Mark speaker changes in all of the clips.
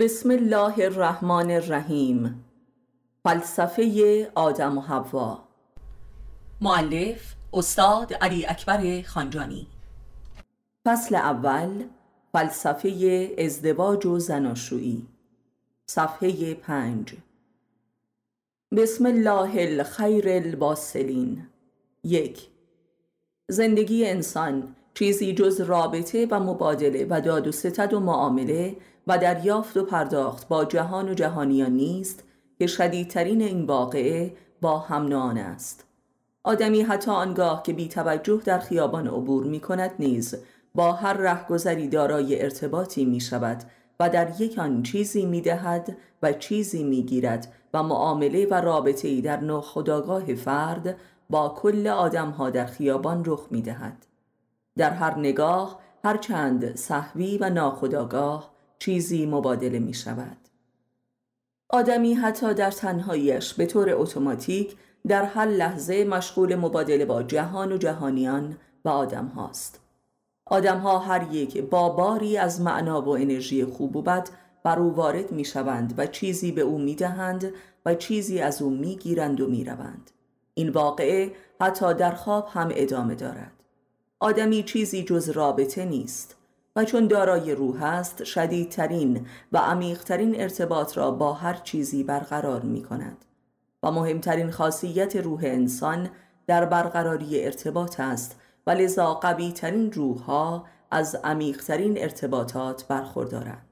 Speaker 1: بسم الله الرحمن الرحیم. فلسفه آدم و حوا. معلف استاد علی اکبر خانجانی. فصل اول فلسفه ازدواج و زناشویی صفحه پنج. بسم الله الخیر الباسلین. یک. زندگی انسان چیزی جز رابطه و مبادله و داد و ستد و معامله و دریافت و پرداخت با جهان و جهانیان نیست که شدیدترین این واقعه با هم است آدمی حتی آنگاه که بی توجه در خیابان عبور می کند نیز با هر رهگذری دارای ارتباطی می شود و در یک آن چیزی می دهد و چیزی می گیرد و معامله و رابطه ای در ناخداگاه فرد با کل آدمها در خیابان رخ می دهد. در هر نگاه هر چند صحوی و ناخداگاه چیزی مبادله می شود. آدمی حتی در تنهاییش به طور اتوماتیک در هر لحظه مشغول مبادله با جهان و جهانیان و آدم هاست. آدم ها هر یک با باری از معنا و انرژی خوب و بد بر او وارد می شوند و چیزی به او می دهند و چیزی از او می گیرند و می روند. این واقعه حتی در خواب هم ادامه دارد. آدمی چیزی جز رابطه نیست و چون دارای روح است شدیدترین و عمیقترین ارتباط را با هر چیزی برقرار می کند و مهمترین خاصیت روح انسان در برقراری ارتباط است و لذا قوی ترین روح ها از عمیقترین ارتباطات برخوردارند.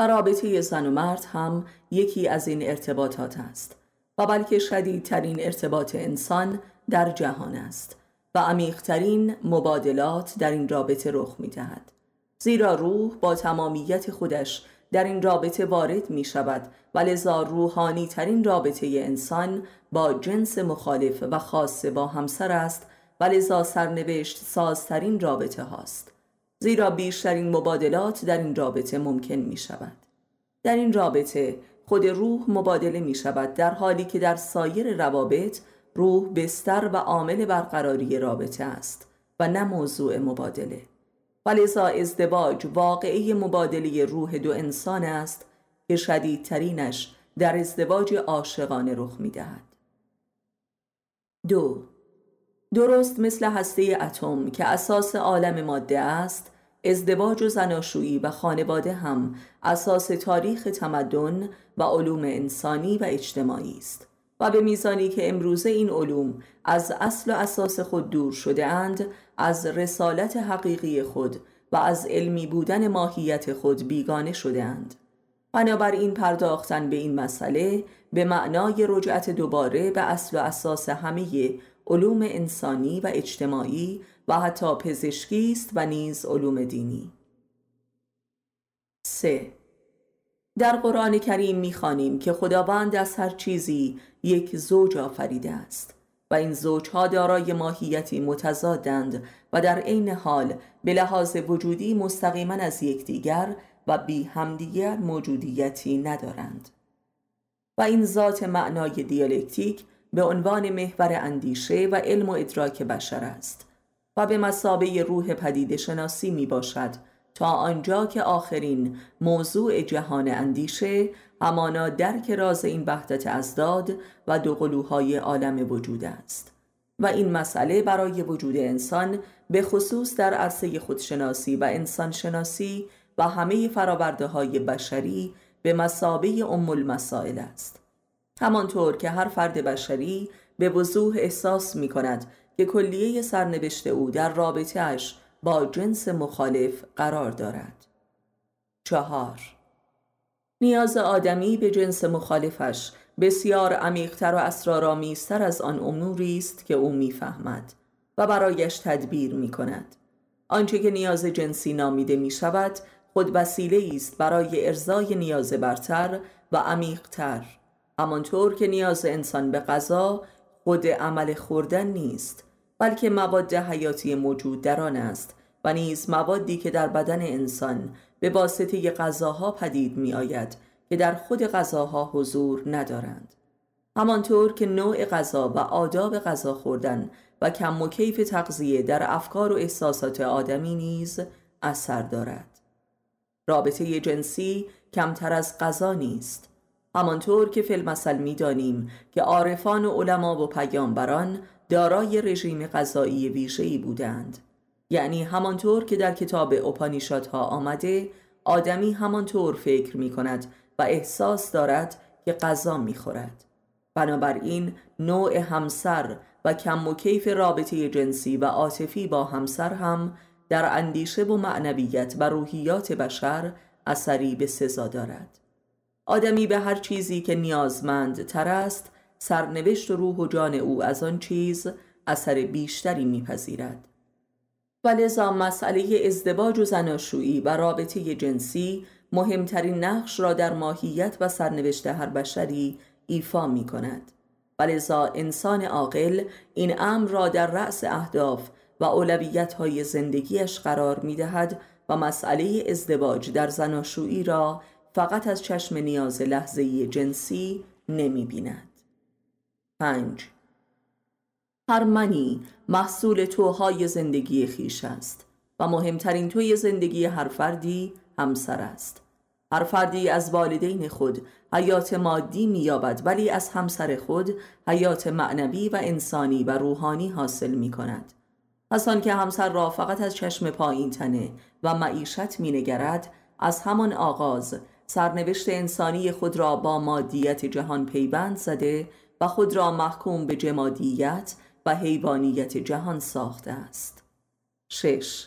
Speaker 1: رابطه زن و مرد هم یکی از این ارتباطات است و بلکه شدیدترین ارتباط انسان در جهان است و عمیقترین مبادلات در این رابطه رخ می دهد. زیرا روح با تمامیت خودش در این رابطه وارد می شود و لذا روحانی ترین رابطه انسان با جنس مخالف و خاص با همسر است و لذا سرنوشت سازترین رابطه هاست. زیرا بیشترین مبادلات در این رابطه ممکن می شود. در این رابطه خود روح مبادله می شود در حالی که در سایر روابط روح بستر و عامل برقراری رابطه است و نه موضوع مبادله. ولذا ازدواج واقعی مبادله روح دو انسان است که شدیدترینش در ازدواج عاشقانه رخ می‌دهد. دو. درست مثل هسته اتم که اساس عالم ماده است ازدواج و زناشویی و خانواده هم اساس تاریخ تمدن و علوم انسانی و اجتماعی است. و به میزانی که امروزه این علوم از اصل و اساس خود دور شده اند از رسالت حقیقی خود و از علمی بودن ماهیت خود بیگانه شده اند بنابراین پرداختن به این مسئله به معنای رجعت دوباره به اصل و اساس همه علوم انسانی و اجتماعی و حتی پزشکی است و نیز علوم دینی 3. در قرآن کریم می‌خوانیم که خداوند از هر چیزی یک زوج آفریده است و این زوجها دارای ماهیتی متضادند و در عین حال به لحاظ وجودی مستقیما از یکدیگر و بی همدیگر موجودیتی ندارند. و این ذات معنای دیالکتیک به عنوان محور اندیشه و علم و ادراک بشر است و به مسابه روح پدید شناسی می باشد تا آنجا که آخرین موضوع جهان اندیشه همانا درک راز این وحدت ازداد و دو قلوهای عالم وجود است. و این مسئله برای وجود انسان به خصوص در عرصه خودشناسی و انسانشناسی و همه فراورده های بشری به مسابه ام المسائل است. همانطور که هر فرد بشری به وضوح احساس می کند که کلیه سرنوشت او در رابطهش با جنس مخالف قرار دارد. چهار نیاز آدمی به جنس مخالفش بسیار عمیقتر و اسرارآمیزتر از آن اموری است که او می‌فهمد و برایش تدبیر می کند آنچه که نیاز جنسی نامیده می شود خود وسیله است برای ارزای نیاز برتر و عمیقتر. همانطور که نیاز انسان به غذا خود عمل خوردن نیست بلکه مواد حیاتی موجود در آن است و نیز موادی که در بدن انسان به واسطه غذاها پدید می آید که در خود غذاها حضور ندارند. همانطور که نوع غذا و آداب غذا خوردن و کم و کیف تغذیه در افکار و احساسات آدمی نیز اثر دارد. رابطه جنسی کمتر از غذا نیست. همانطور که فیلم المثل می‌دانیم که عارفان و علما و پیامبران دارای رژیم غذایی ویژه‌ای بودند. یعنی همانطور که در کتاب ها آمده آدمی همانطور فکر می کند و احساس دارد که غذا می خورد بنابراین نوع همسر و کم و کیف رابطه جنسی و عاطفی با همسر هم در اندیشه و معنویت و روحیات بشر اثری به سزا دارد. آدمی به هر چیزی که نیازمند تر است سرنوشت روح و جان او از آن چیز اثر بیشتری میپذیرد. و لذا مسئله ازدواج و زناشویی و رابطه جنسی مهمترین نقش را در ماهیت و سرنوشت هر بشری ایفا می کند و لذا انسان عاقل این امر را در رأس اهداف و اولویت های زندگیش قرار می دهد و مسئله ازدواج در زناشویی را فقط از چشم نیاز لحظه‌ای جنسی نمی بیند. 5. هر منی محصول توهای زندگی خیش است و مهمترین توی زندگی هر فردی همسر است. هر فردی از والدین خود حیات مادی مییابد ولی از همسر خود حیات معنوی و انسانی و روحانی حاصل می کند پس که همسر را فقط از چشم پایین تنه و معیشت مینگرد از همان آغاز سرنوشت انسانی خود را با مادیت جهان پیوند زده و خود را محکوم به جمادیت و حیوانیت جهان ساخته است. 6.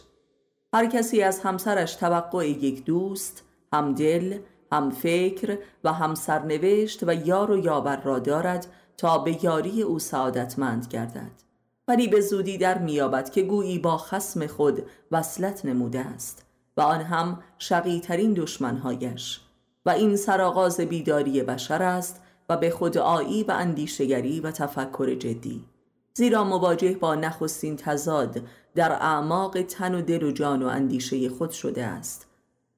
Speaker 1: هر کسی از همسرش توقع یک دوست، همدل، هم فکر و هم سرنوشت و یار و یاور را دارد تا به یاری او سعادتمند گردد. ولی به زودی در میابد که گویی با خسم خود وصلت نموده است و آن هم شقیترین دشمنهایش. و این سرآغاز بیداری بشر است و به خودآیی و اندیشگری و تفکر جدی. زیرا مواجه با نخستین تضاد در اعماق تن و دل و جان و اندیشه خود شده است.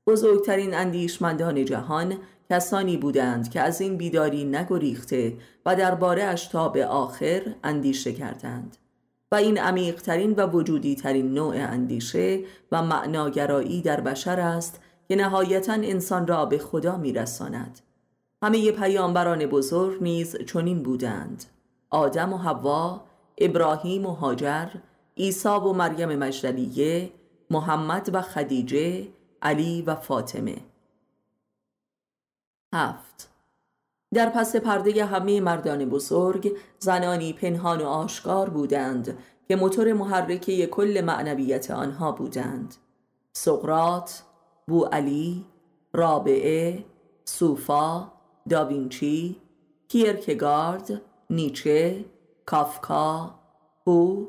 Speaker 1: بزرگترین اندیشمندان جهان کسانی بودند که از این بیداری نگریخته و درباره تا به آخر اندیشه کردند. و این عمیقترین و وجودی ترین نوع اندیشه و معناگرایی در بشر است که نهایتا انسان را به خدا میرساند. همه پیامبران بزرگ نیز چنین بودند. آدم و حوا ابراهیم و هاجر عیسی و مریم مجدلیه محمد و خدیجه علی و فاطمه. هفت. در پس پرده همه مردان بزرگ زنانی پنهان و آشکار بودند که موتور محرکه کل معنویت آنها بودند. سقرات، بو علی، رابعه، سوفا، داوینچی، کیرکگارد، نیچه، کافکا، هو،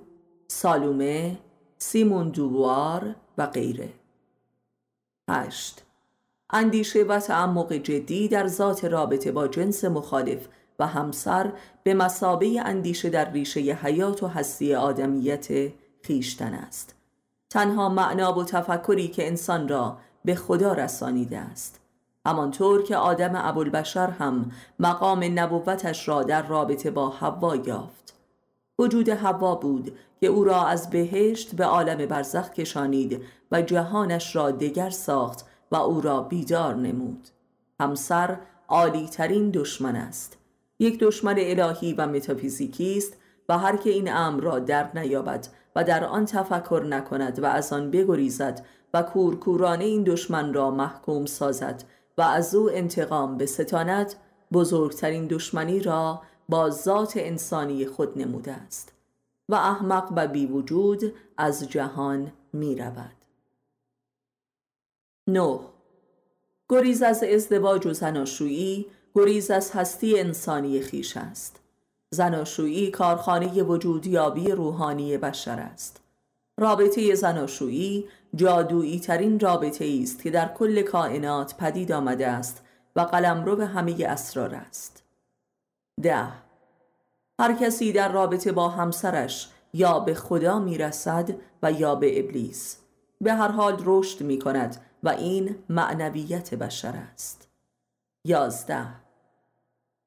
Speaker 1: سالومه، سیمون دووار و غیره. 8. اندیشه و تعمق جدی در ذات رابطه با جنس مخالف و همسر به مسابه اندیشه در ریشه حیات و هستی آدمیت خیشتن است. تنها معنا و تفکری که انسان را به خدا رسانیده است. همانطور که آدم ابوالبشر هم مقام نبوتش را در رابطه با حوا یافت. وجود حوا بود که او را از بهشت به عالم برزخ کشانید و جهانش را دگر ساخت و او را بیدار نمود. همسر عالی ترین دشمن است. یک دشمن الهی و متافیزیکی است و هر که این امر را در نیابد و در آن تفکر نکند و از آن بگریزد و کورکورانه این دشمن را محکوم سازد و از او انتقام به ستانت بزرگترین دشمنی را با ذات انسانی خود نموده است و احمق و بی وجود از جهان می رود. نه. گریز از ازدواج و زناشویی گریز از هستی انسانی خیش است. زناشویی کارخانه وجودیابی روحانی بشر است. رابطه زناشویی جادویی ترین رابطه است که در کل کائنات پدید آمده است و قلمرو همه اسرار است. ده. هر کسی در رابطه با همسرش یا به خدا می‌رسد و یا به ابلیس. به هر حال رشد می کند و این معنویت بشر است. یازده.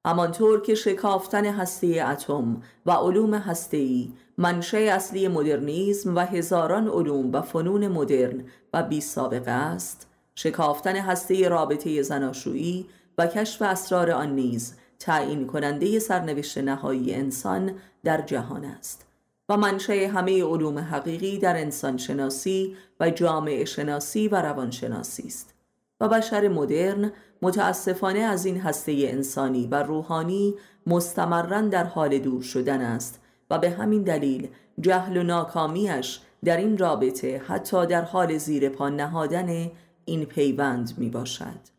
Speaker 1: همانطور که شکافتن هسته اتم و علوم هسته‌ای منشه اصلی مدرنیزم و هزاران علوم و فنون مدرن و بی سابقه است شکافتن هسته رابطه زناشویی و کشف اسرار آن نیز تعیین کننده سرنوشت نهایی انسان در جهان است و منشأ همه علوم حقیقی در انسان شناسی و جامعه شناسی و روانشناسی است و بشر مدرن متاسفانه از این هسته انسانی و روحانی مستمرا در حال دور شدن است و به همین دلیل جهل و ناکامیش در این رابطه حتی در حال زیر پا نهادن این پیوند می باشد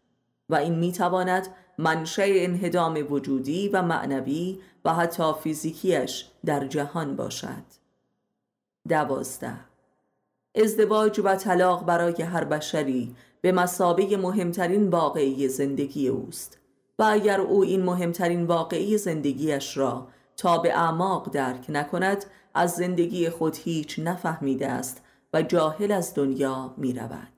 Speaker 1: و این می تواند منشأ انهدام وجودی و معنوی و حتی فیزیکیش در جهان باشد. دوازده. ازدواج و طلاق برای هر بشری به مسابه مهمترین واقعی زندگی اوست و اگر او این مهمترین واقعی زندگیش را تا به اعماق درک نکند از زندگی خود هیچ نفهمیده است و جاهل از دنیا می رود.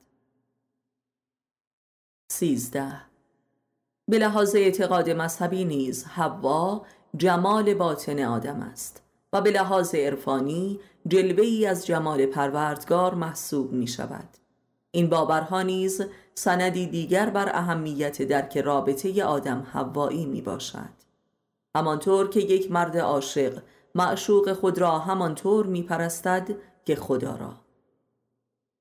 Speaker 1: سیزده. به لحاظ اعتقاد مذهبی نیز حوا جمال باطن آدم است و به لحاظ عرفانی جلوه ای از جمال پروردگار محسوب می شود این باورها نیز سندی دیگر بر اهمیت درک رابطه آدم حوایی می باشد همانطور که یک مرد عاشق معشوق خود را همانطور می پرستد که خدا را.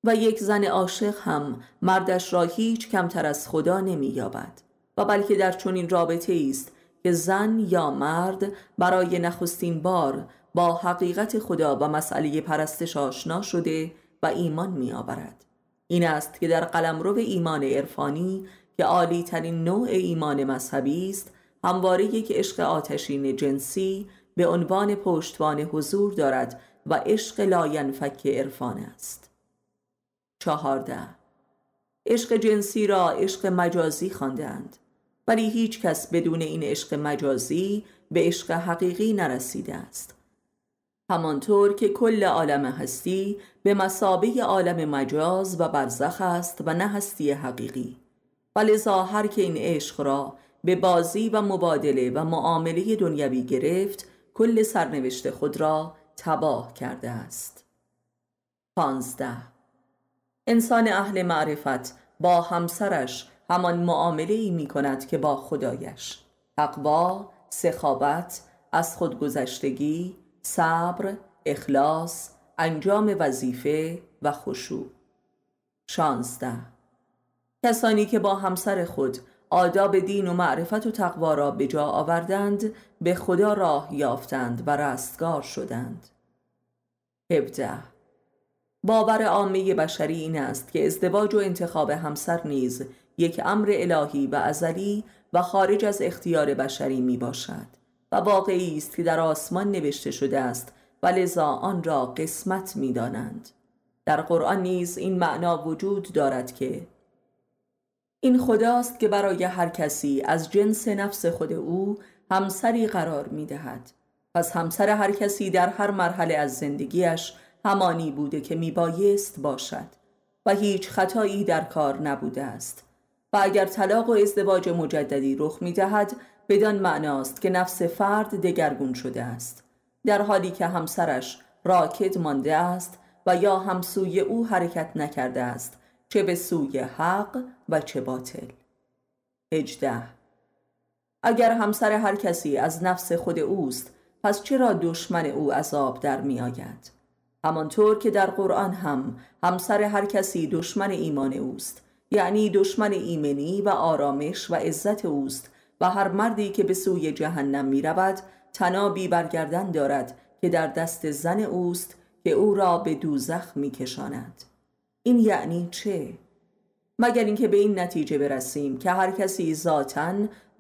Speaker 1: و یک زن عاشق هم مردش را هیچ کمتر از خدا نمی یابد و بلکه در چنین رابطه است که زن یا مرد برای نخستین بار با حقیقت خدا و مسئله پرستش آشنا شده و ایمان می آورد. این است که در قلمرو ایمان عرفانی که عالی ترین نوع ایمان مذهبی است همواره یک عشق آتشین جنسی به عنوان پشتوان حضور دارد و عشق لاینفک عرفان است. چهارده. عشق جنسی را عشق مجازی خواندند ولی هیچ کس بدون این عشق مجازی به عشق حقیقی نرسیده است. همانطور که کل عالم هستی به مسابه عالم مجاز و برزخ است و نه هستی حقیقی. و لذا هر که این عشق را به بازی و مبادله و معامله دنیوی گرفت کل سرنوشت خود را تباه کرده است. پانزده. انسان اهل معرفت با همسرش همان معامله ای می کند که با خدایش. تقوا، سخابت، از خودگذشتگی، صبر، اخلاص، انجام وظیفه و خشوع. شانزده. کسانی که با همسر خود آداب دین و معرفت و تقوا را به جا آوردند به خدا راه یافتند و رستگار شدند. هبده باور عامه بشری این است که ازدواج و انتخاب همسر نیز یک امر الهی و ازلی و خارج از اختیار بشری می باشد و واقعی است که در آسمان نوشته شده است و لذا آن را قسمت می دانند. در قرآن نیز این معنا وجود دارد که این خداست که برای هر کسی از جنس نفس خود او همسری قرار می دهد. پس همسر هر کسی در هر مرحله از زندگیش همانی بوده که می بایست باشد و هیچ خطایی در کار نبوده است و اگر طلاق و ازدواج مجددی رخ می دهد بدان معناست که نفس فرد دگرگون شده است. در حالی که همسرش راکد مانده است و یا همسوی او حرکت نکرده است چه به سوی حق و چه باطل. هجده اگر همسر هر کسی از نفس خود اوست پس چرا دشمن او عذاب در می آید؟ همانطور که در قرآن هم همسر هر کسی دشمن ایمان اوست. یعنی دشمن ایمنی و آرامش و عزت اوست و هر مردی که به سوی جهنم می رود تنابی برگردن دارد که در دست زن اوست که او را به دوزخ می کشاند. این یعنی چه؟ مگر اینکه به این نتیجه برسیم که هر کسی ذاتا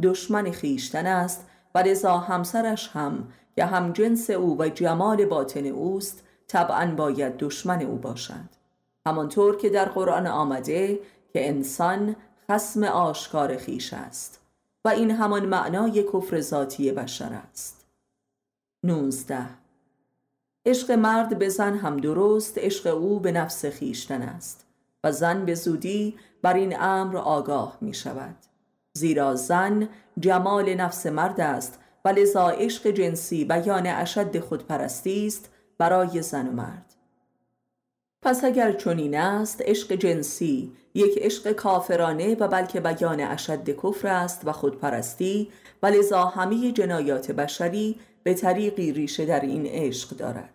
Speaker 1: دشمن خیشتن است و لذا همسرش هم که هم جنس او و جمال باطن اوست طبعا باید دشمن او باشد همانطور که در قرآن آمده که انسان خسم آشکار خیش است و این همان معنای کفر ذاتی بشر است. نوزده. عشق مرد به زن هم درست عشق او به نفس خیشتن است و زن به زودی بر این امر آگاه می شود. زیرا زن جمال نفس مرد است و لذا عشق جنسی بیان اشد خودپرستی است برای زن و مرد. پس اگر چنین است عشق جنسی یک عشق کافرانه و بلکه بیان اشد کفر است و خودپرستی و لذا همه جنایات بشری به طریقی ریشه در این عشق دارد.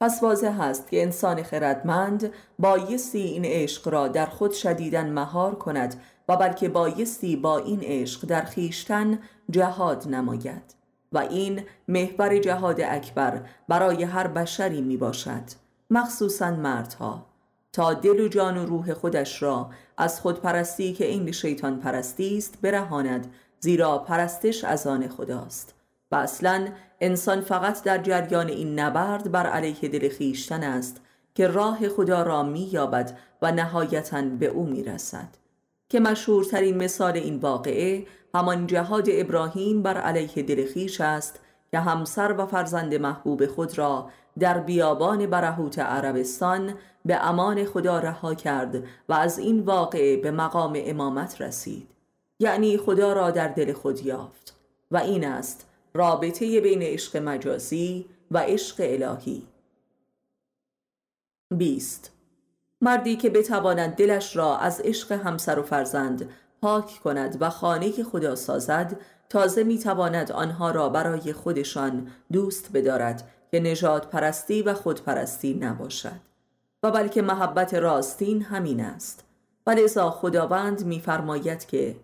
Speaker 1: پس واضح است که انسان خردمند بایستی این عشق را در خود شدیدن مهار کند و بلکه بایستی با این عشق در خیشتن جهاد نماید و این محور جهاد اکبر برای هر بشری می باشد مخصوصا مردها تا دل و جان و روح خودش را از خودپرستی که این شیطان پرستی است برهاند زیرا پرستش از آن خداست. و اصلا انسان فقط در جریان این نبرد بر علیه دل خیشتن است که راه خدا را می یابد و نهایتا به او می رسد که مشهورترین مثال این واقعه همان جهاد ابراهیم بر علیه دل خیش است که همسر و فرزند محبوب خود را در بیابان برهوت عربستان به امان خدا رها کرد و از این واقعه به مقام امامت رسید. یعنی خدا را در دل خود یافت و این است رابطه بین عشق مجازی و عشق الهی. 20 مردی که بتواند دلش را از عشق همسر و فرزند پاک کند و خانه خدا سازد تازه می‌تواند آنها را برای خودشان دوست بدارد که نجات پرستی و خودپرستی نباشد. و بلکه محبت راستین همین است. و لذا خداوند میفرماید که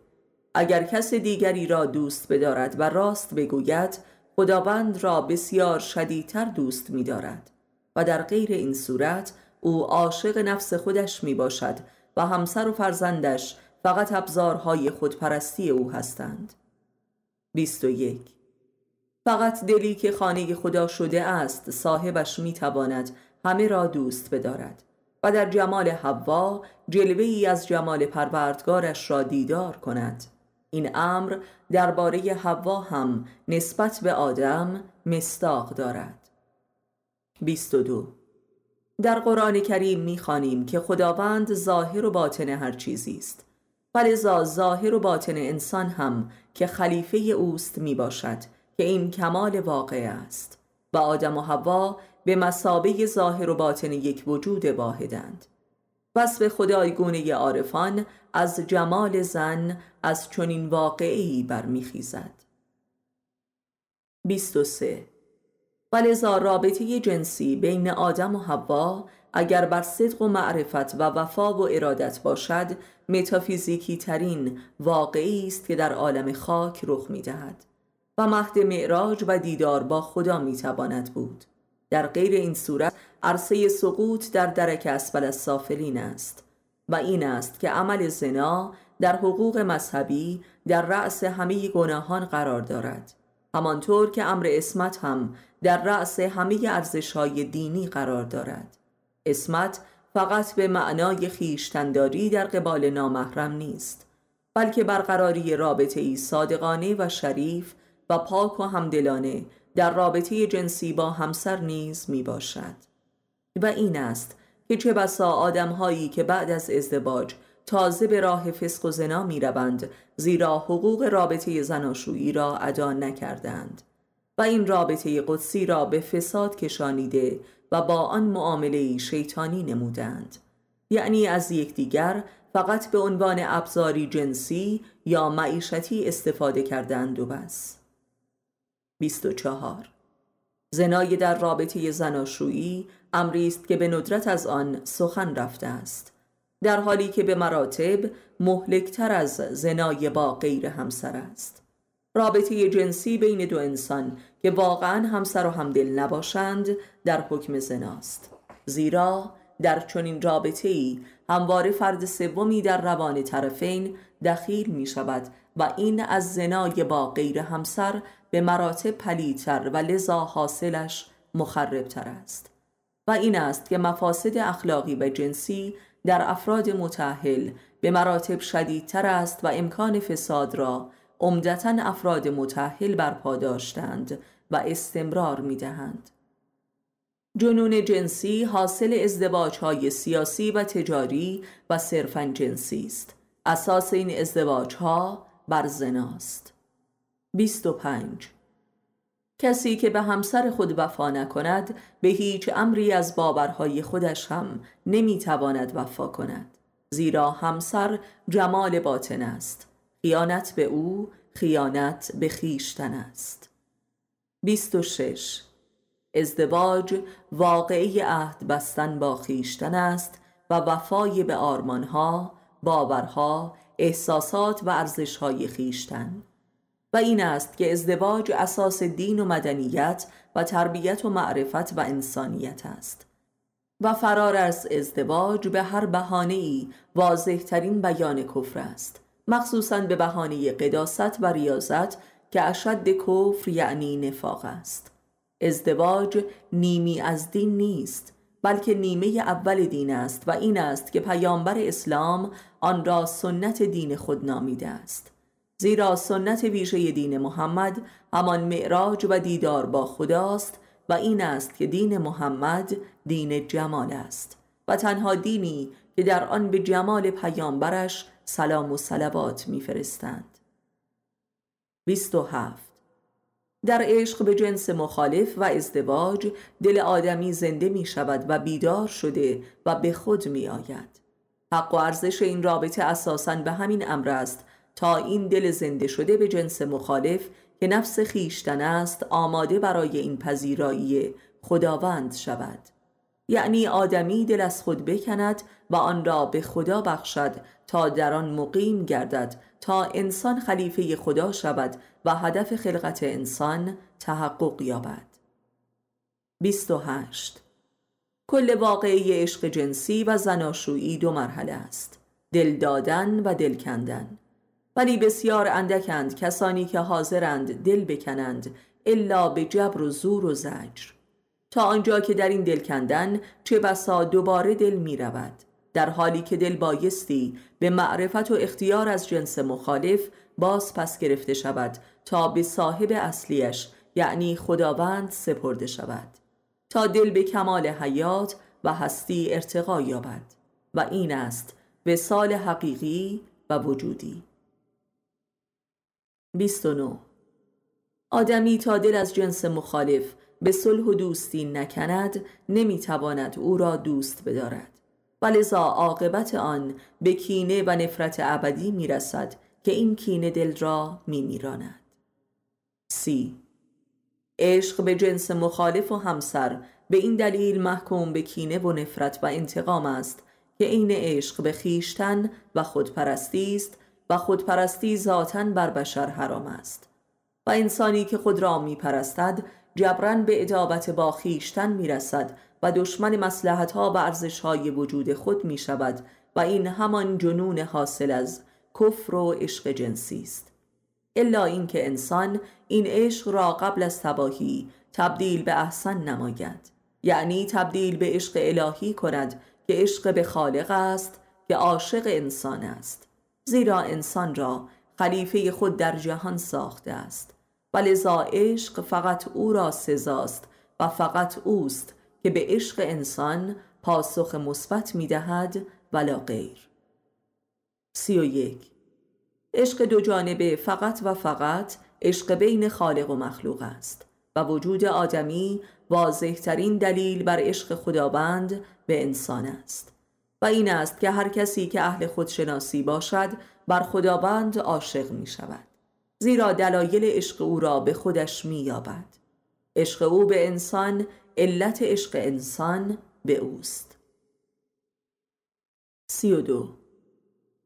Speaker 1: اگر کس دیگری را دوست بدارد و راست بگوید خداوند را بسیار شدیدتر دوست می‌دارد. و در غیر این صورت او عاشق نفس خودش می باشد و همسر و فرزندش فقط ابزارهای خودپرستی او هستند. 21 فقط دلی که خانه خدا شده است صاحبش می تواند همه را دوست بدارد و در جمال حوا جلوه ای از جمال پروردگارش را دیدار کند. این امر درباره حوا هم نسبت به آدم مستاق دارد. 22 در قرآن کریم می‌خوانیم که خداوند ظاهر و باطن هر چیزی است. فلذا ظاهر و باطن انسان هم که خلیفه اوست می باشد که این کمال واقع است. و آدم و حوا به مسابه ظاهر و باطن یک وجود واحدند. وصف خدایگونه عارفان از جمال زن از چنین واقعی برمیخیزد. 23 ولذا رابطه جنسی بین آدم و حوا اگر بر صدق و معرفت و وفا و ارادت باشد متافیزیکی ترین واقعی است که در عالم خاک رخ می دهد و مهد معراج و دیدار با خدا می تواند بود. در غیر این صورت عرصه سقوط در درک اسفل از سافلین است و این است که عمل زنا در حقوق مذهبی در رأس همه گناهان قرار دارد. همانطور که امر اسمت هم در رأس همه ارزشهای دینی قرار دارد. اسمت فقط به معنای خیشتنداری در قبال نامحرم نیست بلکه برقراری رابطه ای صادقانه و شریف و پاک و همدلانه در رابطه جنسی با همسر نیز می باشد و این است که چه بسا آدم هایی که بعد از ازدواج تازه به راه فسق و زنا می روند زیرا حقوق رابطه زناشویی را ادا نکردند. و این رابطه قدسی را به فساد کشانیده با آن معامله شیطانی نمودند. یعنی از یکدیگر فقط به عنوان ابزاری جنسی یا معیشتی استفاده کردند و بس. 24 زنای در رابطه زناشویی امری است که به ندرت از آن سخن رفته است. در حالی که به مراتب مهلکتر از زنای با غیر همسر است. رابطه جنسی بین دو انسان که واقعا همسر و همدل نباشند در حکم زناست. زیرا در چنین رابطه ای همواره فرد سومی در روان طرفین دخیل می شود و این از زنای با غیر همسر به مراتب پلیتر و لذا حاصلش مخربتر است. و این است که مفاسد اخلاقی و جنسی در افراد متحل به مراتب شدیدتر است و امکان فساد را عمدتا افراد متحل برپا داشتند و استمرار می دهند. جنون جنسی حاصل ازدواج های سیاسی و تجاری و صرفا جنسی است. اساس این ازدواج ها بر زناست. 25 کسی که به همسر خود وفا نکند به هیچ امری از باورهای خودش هم نمی‌تواند وفا کند زیرا همسر جمال باطن است خیانت به او خیانت به خیشتن است. 26 ازدواج واقعی عهد بستن با خیشتن است و وفای به آرمانها، باورها، احساسات و ارزشهای خیشتن. و این است که ازدواج اساس دین و مدنیت و تربیت و معرفت و انسانیت است. و فرار از ازدواج به هر بهانه‌ای واضحترین بیان کفر است. مخصوصا به بهانه قداست و ریاضت که اشد کفر یعنی نفاق است. ازدواج نیمی از دین نیست بلکه نیمه اول دین است و این است که پیامبر اسلام آن را سنت دین خود نامیده است. زیرا سنت ویژه دین محمد همان معراج و دیدار با خداست و این است که دین محمد دین جمال است. و تنها دینی که در آن به جمال پیامبرش سلام و صلوات میفرستند. 27 در عشق به جنس مخالف و ازدواج دل آدمی زنده می شود و بیدار شده و به خود می آید حق و ارزش این رابطه اساساً به همین امر است تا این دل زنده شده به جنس مخالف که نفس خیشتن است آماده برای این پذیرایی خداوند شود. یعنی آدمی دل از خود بکند و آن را به خدا بخشد تا در آن مقیم گردد تا انسان خلیفه خدا شود و هدف خلقت انسان تحقق یابد. 28 کل واقعی عشق جنسی و زناشویی دو مرحله است دل دادن و دل کندن. ولی بسیار اندکند کسانی که حاضرند دل بکنند الا به جبر و زور و زجر. تا آنجا که در این دل کندن چه بسا دوباره دل می رود. در حالی که دل بایستی به معرفت و اختیار از جنس مخالف باز پس گرفته شود تا به صاحب اصلیش یعنی خداوند سپرده شود. تا دل به کمال حیات و هستی ارتقا یابد و این است به سال حقیقی و وجودی. 29 آدمی تا دل از جنس مخالف به صلح و دوستی نکند نمی‌تواند او را دوست بدارد. ولذا عاقبت آن به کینه و نفرت ابدی می‌رسد که این کینه دل را میمیراند. سی. عشق به جنس مخالف و همسر به این دلیل محکوم به کینه و نفرت و انتقام است که این عشق به خیشتن و خودپرستی است و خودپرستی ذاتا بر بشر حرام است. و انسانی که خود را می پرستد جبران به ادابت با خیشتن می رسد و دشمن مسلحت ها و ارزش های وجود خود می شود و این همان جنون حاصل از کفر و عشق جنسی است. الا اینکه انسان این عشق را قبل از تباهی تبدیل به احسن نماید. یعنی تبدیل به عشق الهی کند که عشق به خالق است که عاشق انسان است. زیرا انسان را خلیفه خود در جهان ساخته است. و لذا عشق فقط او را سزاست و فقط اوست که به عشق انسان پاسخ مثبت می‌دهد ولا غیر. سی و یک. عشق دو جانبه فقط و فقط عشق بین خالق و مخلوق است و وجود آدمی واضحترین دلیل بر عشق خداوند به انسان است و این است که هر کسی که اهل خودشناسی باشد بر خداوند عاشق می شود زیرا دلایل عشق او را به خودش می یابد عشق او به انسان علت عشق انسان به اوست. سی و دو.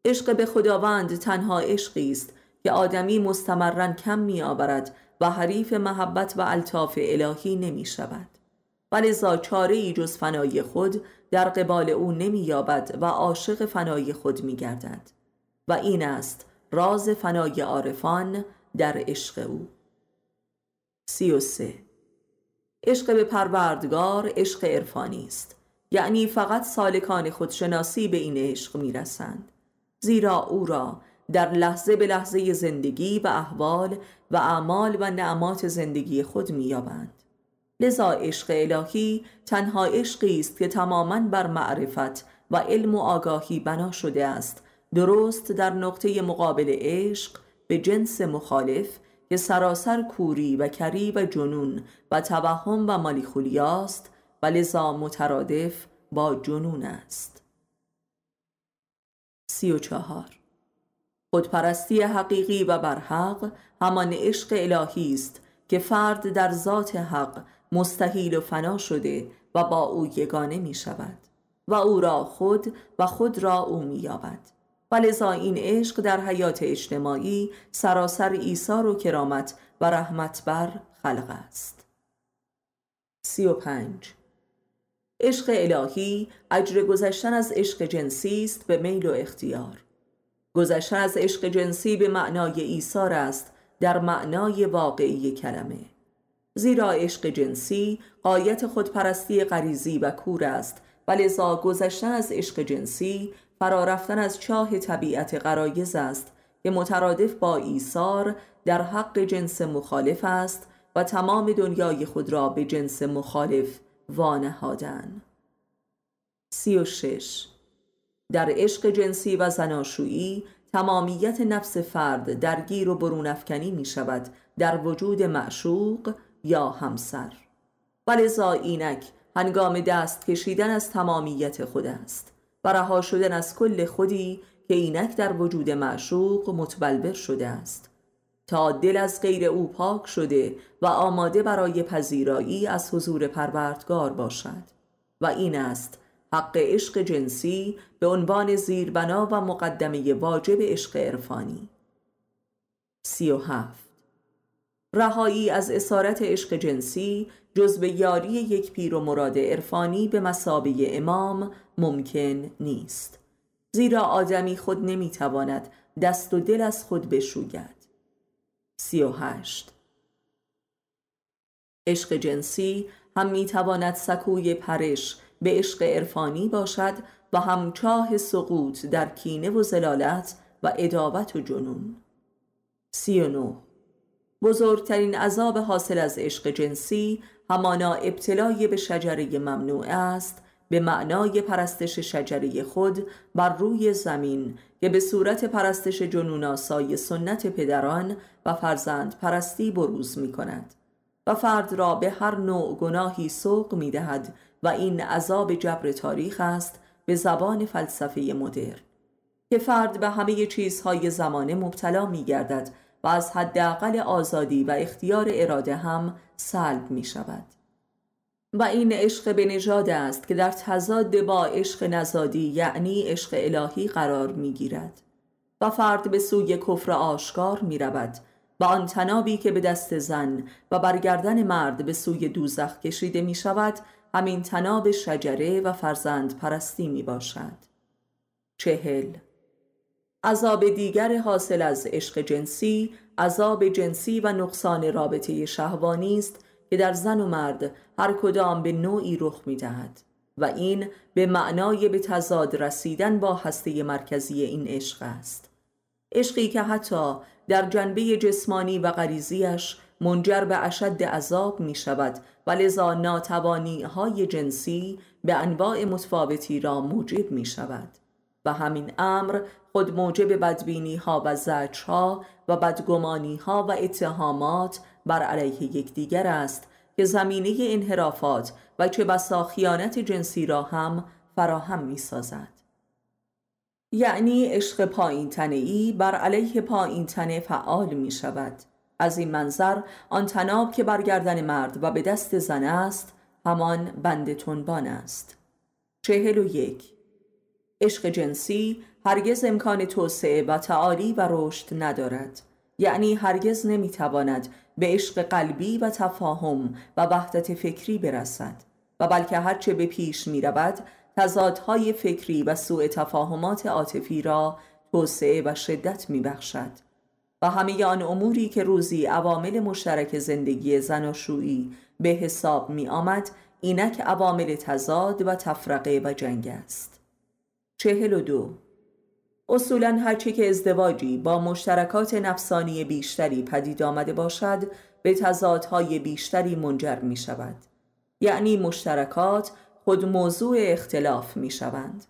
Speaker 1: عشق به خداوند تنها عشقی است که آدمی مستمرا کم می آورد و حریف محبت و الطاف الهی نمی شود. ولذا چاره ای جز فنای خود در قبال او نمی یابد و عاشق فنای خود می گردد و این است راز فنای عارفان در عشق او. سی و سه. عشق به پروردگار عشق عرفانی است. یعنی فقط سالکان خودشناسی به این عشق می‌رسند. زیرا او را در لحظه به لحظه زندگی و احوال و اعمال و نعمات زندگی خود مییابند. لذا عشق الهی تنها عشقی است که تماما بر معرفت و علم و آگاهی بنا شده است درست در نقطه مقابل عشق به جنس مخالف که سراسر کوری و کری و جنون و توهم و مالیخولیاست و لذا مترادف با جنون است. سی و چهار. خودپرستی حقیقی و برحق همان عشق الهی است که فرد در ذات حق مستحیل و فنا شده و با او یگانه می شود و او را خود و خود را او می یابد و لذا این عشق در حیات اجتماعی سراسر ایثار و کرامت و رحمت بر خلق است. سی و پنج. عشق الهی اجر گذشتن از عشق جنسی است به میل و اختیار. گذشتن از عشق جنسی به معنای ایثار است در معنای واقعی کلمه. زیرا عشق جنسی قایت خودپرستی غریزی و کور است و لذا گذشتن از عشق جنسی فرارفتن از چاه طبیعت قرایز است که مترادف با ایثار در حق جنس مخالف است و تمام دنیای خود را به جنس مخالف وانهادن. سی و شش. در عشق جنسی و زناشویی تمامیت نفس فرد درگیر و برونفکنی می شود در وجود معشوق یا همسر. ولذا اینک هنگام دست کشیدن از تمامیت خود است. و رها شدن از کل خودی که اینک در وجود معشوق متبلور شده است. تا دل از غیر او پاک شده و آماده برای پذیرایی از حضور پروردگار باشد. و این است حق عشق جنسی به عنوان زیربنا و مقدمه واجب عشق عرفانی. سی و هفت. رهایی از اسارت عشق جنسی جز به یاری یک پیر و مراد عرفانی به مسابه امام ممکن نیست. زیرا آدمی خود نمی‌تواند دست و دل از خود بشوید. سی و هشت. عشق جنسی هم می‌تواند سکوی پرش به عشق عرفانی باشد و همچاه سقوط در کینه و زلالت و ادابت و جنون. سی و نو بزرگترین عذاب حاصل از عشق جنسی همانا ابتلای به شجره ممنوع است به معنای پرستش شجره خود بر روی زمین که به صورت پرستش جنوناسای سنت پدران و فرزند پرستی بروز می کند. و فرد را به هر نوع گناهی سوق می دهد و این عذاب جبر تاریخ است به زبان فلسفه مدرن. که فرد به همه چیزهای زمانه مبتلا می گردد و از حداقل آزادی و اختیار اراده هم سلب می شود و این عشق به نژاد است که در تضاد با عشق نزادی یعنی عشق الهی قرار می گیرد و فرد به سوی کفر آشکار می رود و آن تنابی که به دست زن و برگردن مرد به سوی دوزخ کشیده می شود همین تناب شجره و فرزند پرستی می باشد چهل عذاب دیگر حاصل از عشق جنسی عذاب جنسی و نقصان رابطه شهوانی است که در زن و مرد هر کدام به نوعی رخ می دهد و این به معنای به تضاد رسیدن با هسته مرکزی این عشق است. عشقی که حتی در جنبه جسمانی و غریزیش منجر به اشد عذاب می شود و لذا ناتوانی های جنسی به انواع متفاوتی را موجب می شود و همین امر خود موجب بدبینی ها و زجر ها و بدگمانی ها و اتهامات بر علیه یکدیگر است که زمینه انحرافات و چه بسا خیانت جنسی را هم فراهم می سازد. یعنی عشق پایین ای بر علیه پایین تنه فعال می شود از این منظر آن تناب که برگردن مرد و به دست زن است همان بند تنبان است چهل و یک عشق جنسی هرگز امکان توسعه و تعالی و رشد ندارد. یعنی هرگز نمی‌تواند به عشق قلبی و تفاهم و وحدت فکری برسد و بلکه هرچه به پیش می رود تضادهای فکری و سوء تفاهمات عاطفی را توسعه و شدت می بخشد و همه آن اموری که روزی عوامل مشترک زندگی زناشویی به حساب می آمد اینک عوامل تزاد و تفرقه و جنگ است. چهل و دو. اصولا هرچه که ازدواجی با مشترکات نفسانی بیشتری پدید آمده باشد به تضادهای بیشتری منجر می شود. یعنی مشترکات خود موضوع اختلاف می شوند.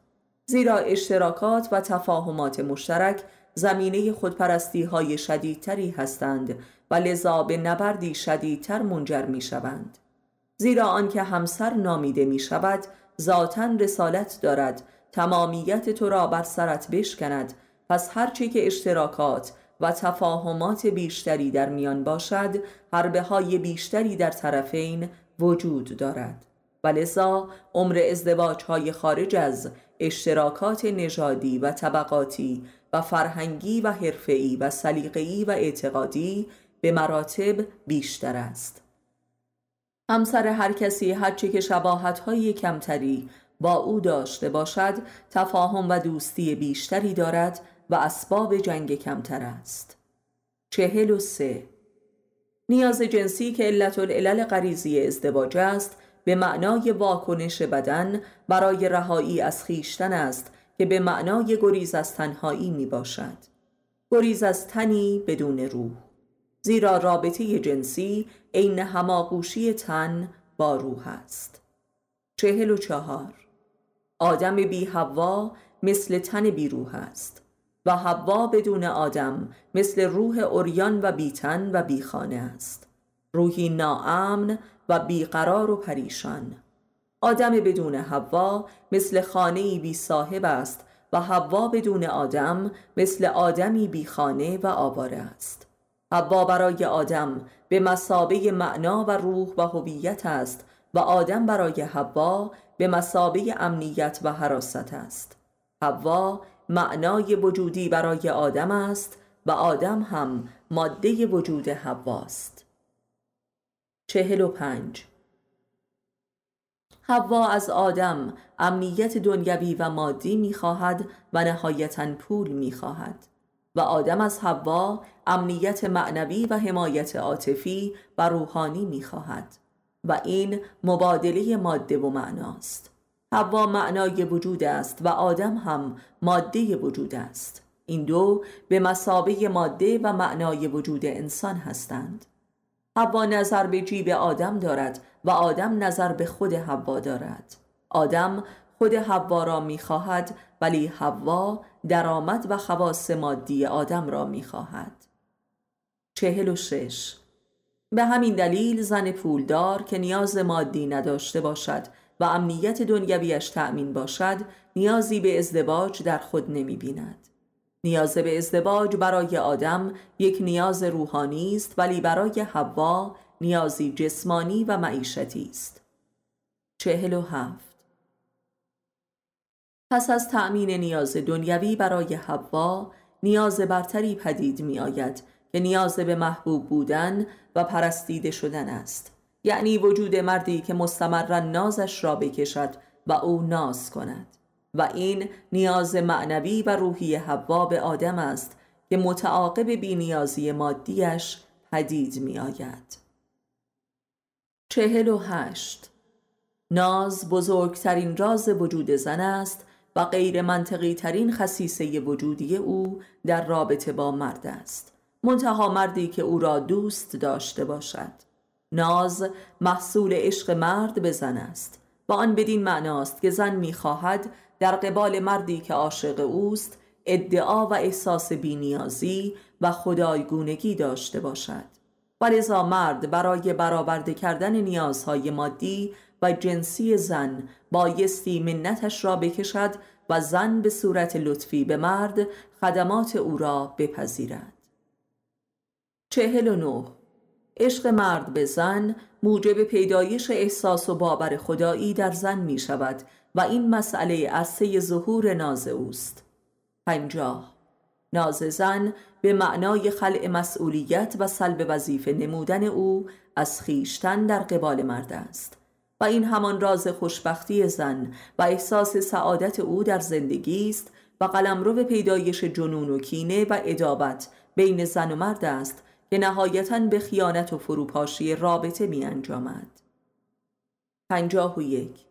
Speaker 1: زیرا اشتراکات و تفاهمات مشترک زمینه خودپرستی های شدیدتری هستند و لذا به نبردی شدیدتر منجر می شوند. زیرا آنکه همسر نامیده می شود ذاتا رسالت دارد تمامیت تو را بر سرت بشکند پس هرچه که اشتراکات و تفاهمات بیشتری در میان باشد حربه های بیشتری در طرفین وجود دارد. و لذا عمر ازدواج های خارج از اشتراکات نژادی و طبقاتی و فرهنگی و حرفه‌ای و سلیقه‌ای و اعتقادی به مراتب بیشتر است. همسر هر کسی هرچه که شباهت های کمتری با او داشته باشد تفاهم و دوستی بیشتری دارد و اسباب جنگ کمتر است. چهل و سه. نیاز جنسی که علت العلل غریزی ازدواج است به معنای واکنش بدن برای رهایی از خیشتن است که به معنای گریز از تنهایی می باشد گریز از تنی بدون روح. زیرا رابطه جنسی عین هماغوشی تن با روح است. چهل و چهار. آدم بی هوا مثل تن بی روح است و هوا بدون آدم مثل روح اوریان و بیتن و بیخانه است. روحی ناامن و بیقرار و پریشان. آدم بدون هوا مثل خانه بی صاحب است و هوا بدون آدم مثل آدمی بی خانه و آواره است. حوا برای آدم به مسابه معنا و روح و هویت است و آدم برای حوا به مسابه امنیت و حراست است. حوا معنای وجودی برای آدم است و آدم هم ماده وجود حواست چهل و پنج. حوا از آدم امنیت دنیوی و مادی می‌خواهد و نهایتا پول می‌خواهد و آدم از حوا امنیت معنوی و حمایت عاطفی و روحانی می‌خواهد. و این مبادله ماده و معناست حوا معنای وجود است و آدم هم ماده وجود است. این دو به مسابه ماده و معنای وجود انسان هستند. حوا نظر به جیب آدم دارد و آدم نظر به خود حوا دارد. آدم خود حوا را می‌خواهد ولی حوا درآمد و خواص مادی آدم را می‌خواهد. چهل و شش. به همین دلیل زن پولدار که نیاز مادی نداشته باشد و امنیت دنیویش تأمین باشد نیازی به ازدواج در خود نمی بیند. نیاز به ازدواج برای آدم یک نیاز روحانی است ولی برای حوا نیازی جسمانی و معیشتی است. چهل و هفت پس از تأمین نیاز دنیوی برای حوا نیاز برتری پدید می آید که نیاز به محبوب بودن و پرستیده شدن است. یعنی وجود مردی که مستمرا نازش را بکشد و او ناز کند. و این نیاز معنوی و روحی حوا به آدم است که متعاقب بینیازی مادیش پدید می آید چهل و هشت. ناز بزرگترین راز وجود زن است و غیر منطقی ترین خصیصه وجودی او در رابطه با مرد است. منتها مردی که او را دوست داشته باشد. ناز محصول عشق مرد به زن است. با آن بدین معناست که زن می‌خواهد در قبال مردی که عاشق اوست ادعا و احساس بینیازی و خدایگونگی داشته باشد. و لذا مرد برای برآورده کردن نیازهای مادی و جنسی زن بایستی منتش را بکشد و زن به صورت لطفی به مرد خدمات او را بپذیرد. چهل و نو عشق مرد به زن موجب پیدایش احساس و باور خدایی در زن می شود و این مسئله عرصه ظهور ناز اوست. پنجاه. ناز زن به معنای خلع مسئولیت و سلب وظیفه نمودن او از خیشتن در قبال مرد است و این همان راز خوشبختی زن و احساس سعادت او در زندگی است و قلمرو پیدایش جنون و کینه و ادابت بین زن و مرد است که نهایتا به خیانت و فروپاشی رابطه می انجامد. پنجاه و یک.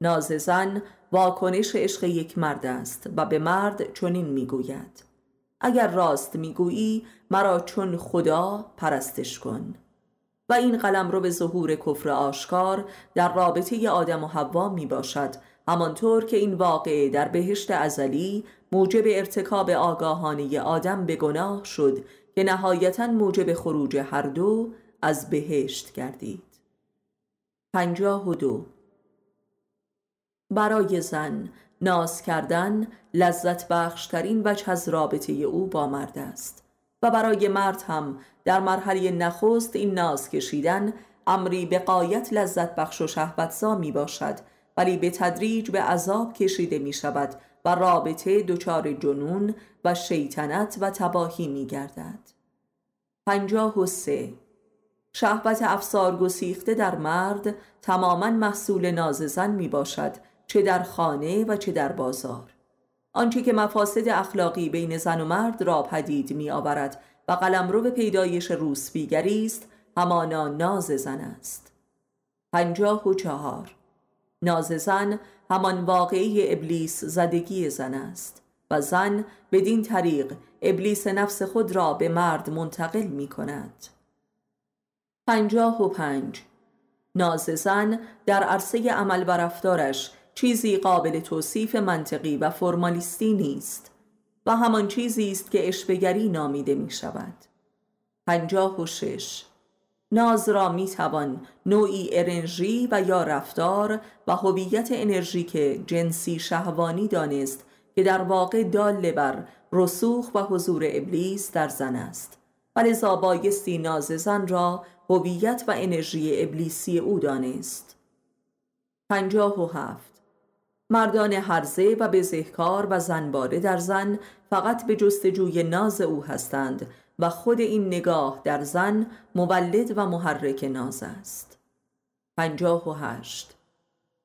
Speaker 1: ناز زن واکنش عشق یک مرد است و به مرد چنین می‌گوید. اگر راست می‌گویی مرا چون خدا پرستش کن. و این قلم رو به ظهور کفر آشکار در رابطه آدم و حوا می باشد همانطور که این واقعه در بهشت ازلی موجب ارتکاب آگاهانه آدم به گناه شد که نهایتا موجب خروج هر دو از بهشت گردید. پنجاه و دو. برای زن ناز کردن لذت بخشترین وجه از رابطه او با مرد است و برای مرد هم در مرحله نخست این ناز کشیدن امری به قایت لذت بخش و شهوتزا می باشد ولی به تدریج به عذاب کشیده می شود و رابطه دچار جنون و شیطنت و تباهی می گردد پنجاه و سه. شهوت افسار گسیخته در مرد تماما محصول ناز زن می باشد چه در خانه و چه در بازار. آنچه که مفاسد اخلاقی بین زن و مرد را پدید می آورد و به پیدایش روسبیگری است همانا ناز زن است. پنجاه و چهار. ناز زن همان واقعی ابلیس زدگی زن است و زن بدین طریق ابلیس نفس خود را به مرد منتقل می کند. پنجاه و پنج. ناز زن در عرصه عمل و رفتارش چیزی قابل توصیف منطقی و فرمالیستی نیست و همان چیزی است که اشبگری نامیده می شود. پنجاه و شش. ناز را می توان نوعی انرژی و یا رفتار و هویت انرژیک جنسی شهوانی دانست که در واقع دال بر رسوخ و حضور ابلیس در زن است. ولذا بایستی ناز زن را هویت و انرژی ابلیسی او دانست. پنجاه و هفت. مردان حرزه و بزهکار و زنباره در زن فقط به جستجوی ناز او هستند و خود این نگاه در زن مولد و محرک ناز است. پنجاه و هشت.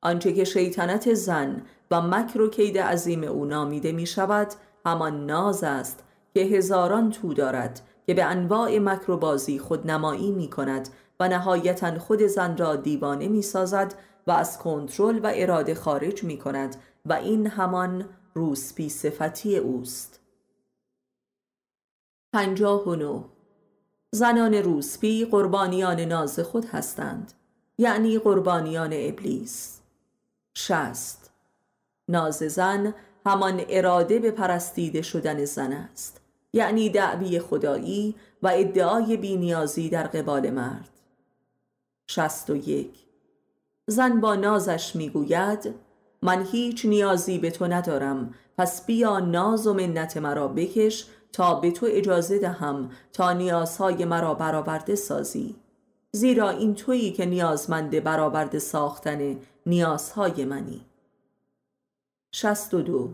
Speaker 1: آنچه که شیطنت زن و مکر و کید عظیم او نامیده می شود همان ناز است که هزاران تو دارد که به انواع مکر و بازی خودنمایی می کند و نهایتا خود زن را دیوانه می سازد و از کنترل و اراده خارج می کند و این همان روسپی صفتی اوست. پنجاه و نو زنان روسپی قربانیان ناز خود هستند یعنی قربانیان ابلیس. شست ناز زن همان اراده به پرستیده شدن زن است یعنی دعوی خدایی و ادعای بینیازی در قبال مرد. شست و یک. زن با نازش می‌گوید من هیچ نیازی به تو ندارم پس بیا ناز و منت مرا بکش تا به تو اجازه دهم تا نیازهای مرا برآورده سازی. زیرا این تویی که نیازمند برآورده ساختن نیازهای منی. شست و دو.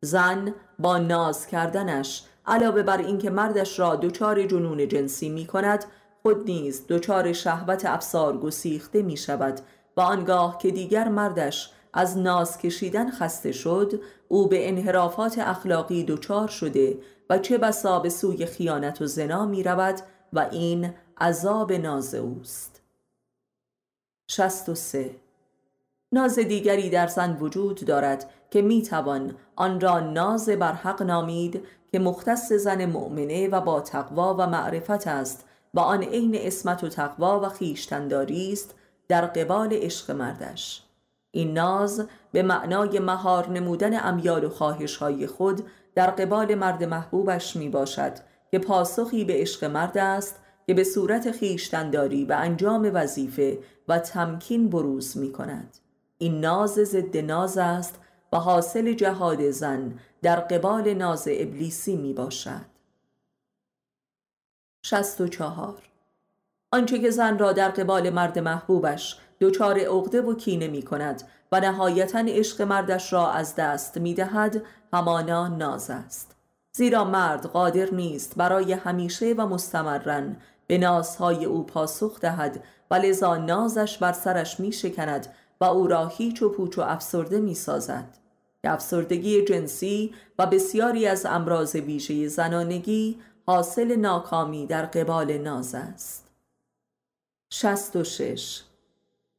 Speaker 1: زن با ناز کردنش علاوه بر اینکه مردش را دچار جنون جنسی می کند خود نیز دچار شهوت افسار گسیخته می شود و آنگاه که دیگر مردش از ناز کشیدن خسته شد او به انحرافات اخلاقی دچار شده و چه بسا به سوی خیانت و زنا می رود و این عذاب ناز اوست شست و سه. ناز دیگری در زن وجود دارد که می توان آن را ناز بر حق نامید که مختص زن مؤمنه و با تقوا و معرفت است و آن عین اسمت و تقوا و خیشتنداری است در قبال عشق مردش. این ناز به معنای مهار نمودن امیال و خواهش های خود در قبال مرد محبوبش می باشد که پاسخی به عشق مرد است که به صورت خیشتنداری و انجام وظیفه و تمکین بروز می کند این ناز ضد ناز است و حاصل جهاد زن در قبال ناز ابلیسی می باشد شست و چهار. آنچه که زن را در قبال مرد محبوبش دچار عقده و کینه می کند و نهایتا عشق مردش را از دست می دهد همانا ناز است. زیرا مرد قادر نیست برای همیشه و مستمرن. به نازهای او پاسخ دهد و لذا نازش بر سرش می شکند و او را هیچ و پوچ و افسرده می سازد افسردگی جنسی و بسیاری از امراض ویژه زنانگی حاصل ناکامی در قبال ناز است. شست و شش.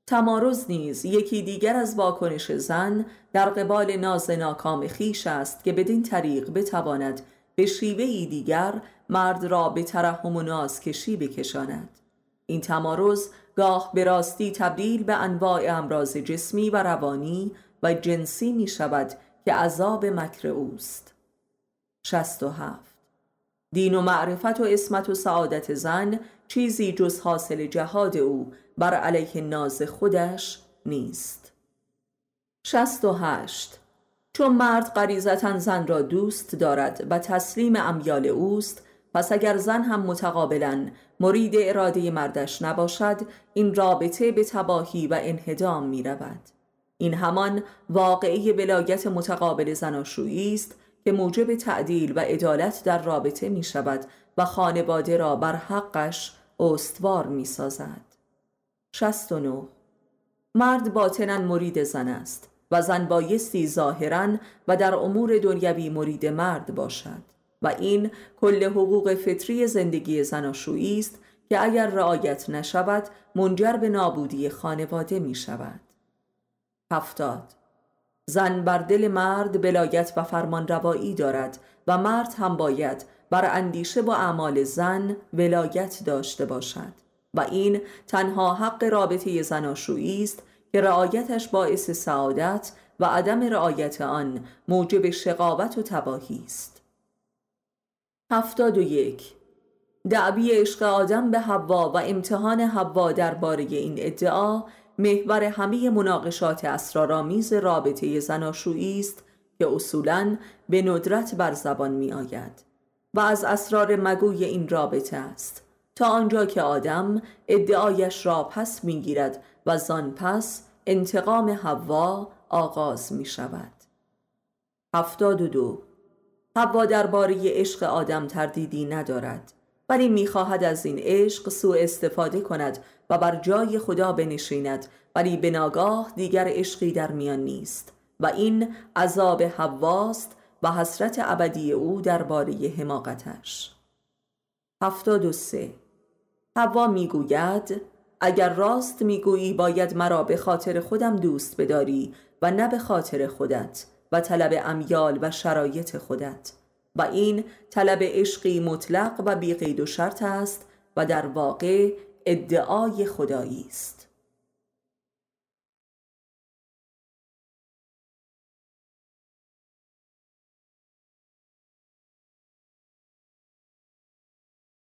Speaker 1: تمارز نیز یکی دیگر از واکنش زن در قبال ناز ناکام خیش است که بدین طریق بتواند به شیوهی دیگر مرد را به ترحم و نازکشی بکشاند. این تمارز گاه به راستی تبدیل به انواع امراض جسمی و روانی و جنسی می شود که عذاب مکر اوست. شست و هفت. دین و معرفت و اسمت و سعادت زن چیزی جز حاصل جهاد او بر علیه ناز خودش نیست. شست و هشت چون مرد غریزتا زن را دوست دارد و تسلیم امیال اوست پس اگر زن هم متقابلا مرید اراده مردش نباشد این رابطه به تباهی و انهدام می رود. این همان واقعی ولایت متقابل زناشویی است که موجب تعدیل و عدالت در رابطه می شود و خانواده را بر حقش استوار می سازد. 69 مرد باطنا مرید زن است و زن بایستی ظاهرا و در امور دنیوی مرید مرد باشد و این کل حقوق فطری زندگی زناشویی است که اگر رعایت نشود منجر به نابودی خانواده می شود هفتاد. زن بر دل مرد بلایت و فرمان روایی دارد و مرد هم باید بر اندیشه با اعمال زن ولایت داشته باشد و این تنها حق رابطه زناشویی است که رعایتش باعث سعادت و عدم رعایت آن موجب شقاوت و تباهی است. هفتاد و یک. دعوی عشق آدم به حوا و امتحان حوا درباره این ادعا محور همه مناقشات اسرارآمیز رابطه زناشویی است که اصولا به ندرت بر زبان می آید و از اسرار مگوی این رابطه است تا آنجا که آدم ادعایش را پس می گیرد و زان پس انتقام حوا آغاز می شود. هفتاد و دو. حوا درباره عشق آدم تردیدی ندارد ولی می‌خواهد از این عشق سوء استفاده کند و بر جای خدا بنشیند ولی به ناگاه دیگر عشقی در میان نیست. و این عذاب حواست و حسرت ابدی او درباره حماقتش. هفتاد و سه. حوا می‌گوید اگر راست می‌گویی باید مرا به خاطر خودم دوست بداری و نه به خاطر خودت و طلب امیال و شرایط خودت. و این طلب عشقی مطلق و بیقید و شرط است و در واقع ادعای خدایی است.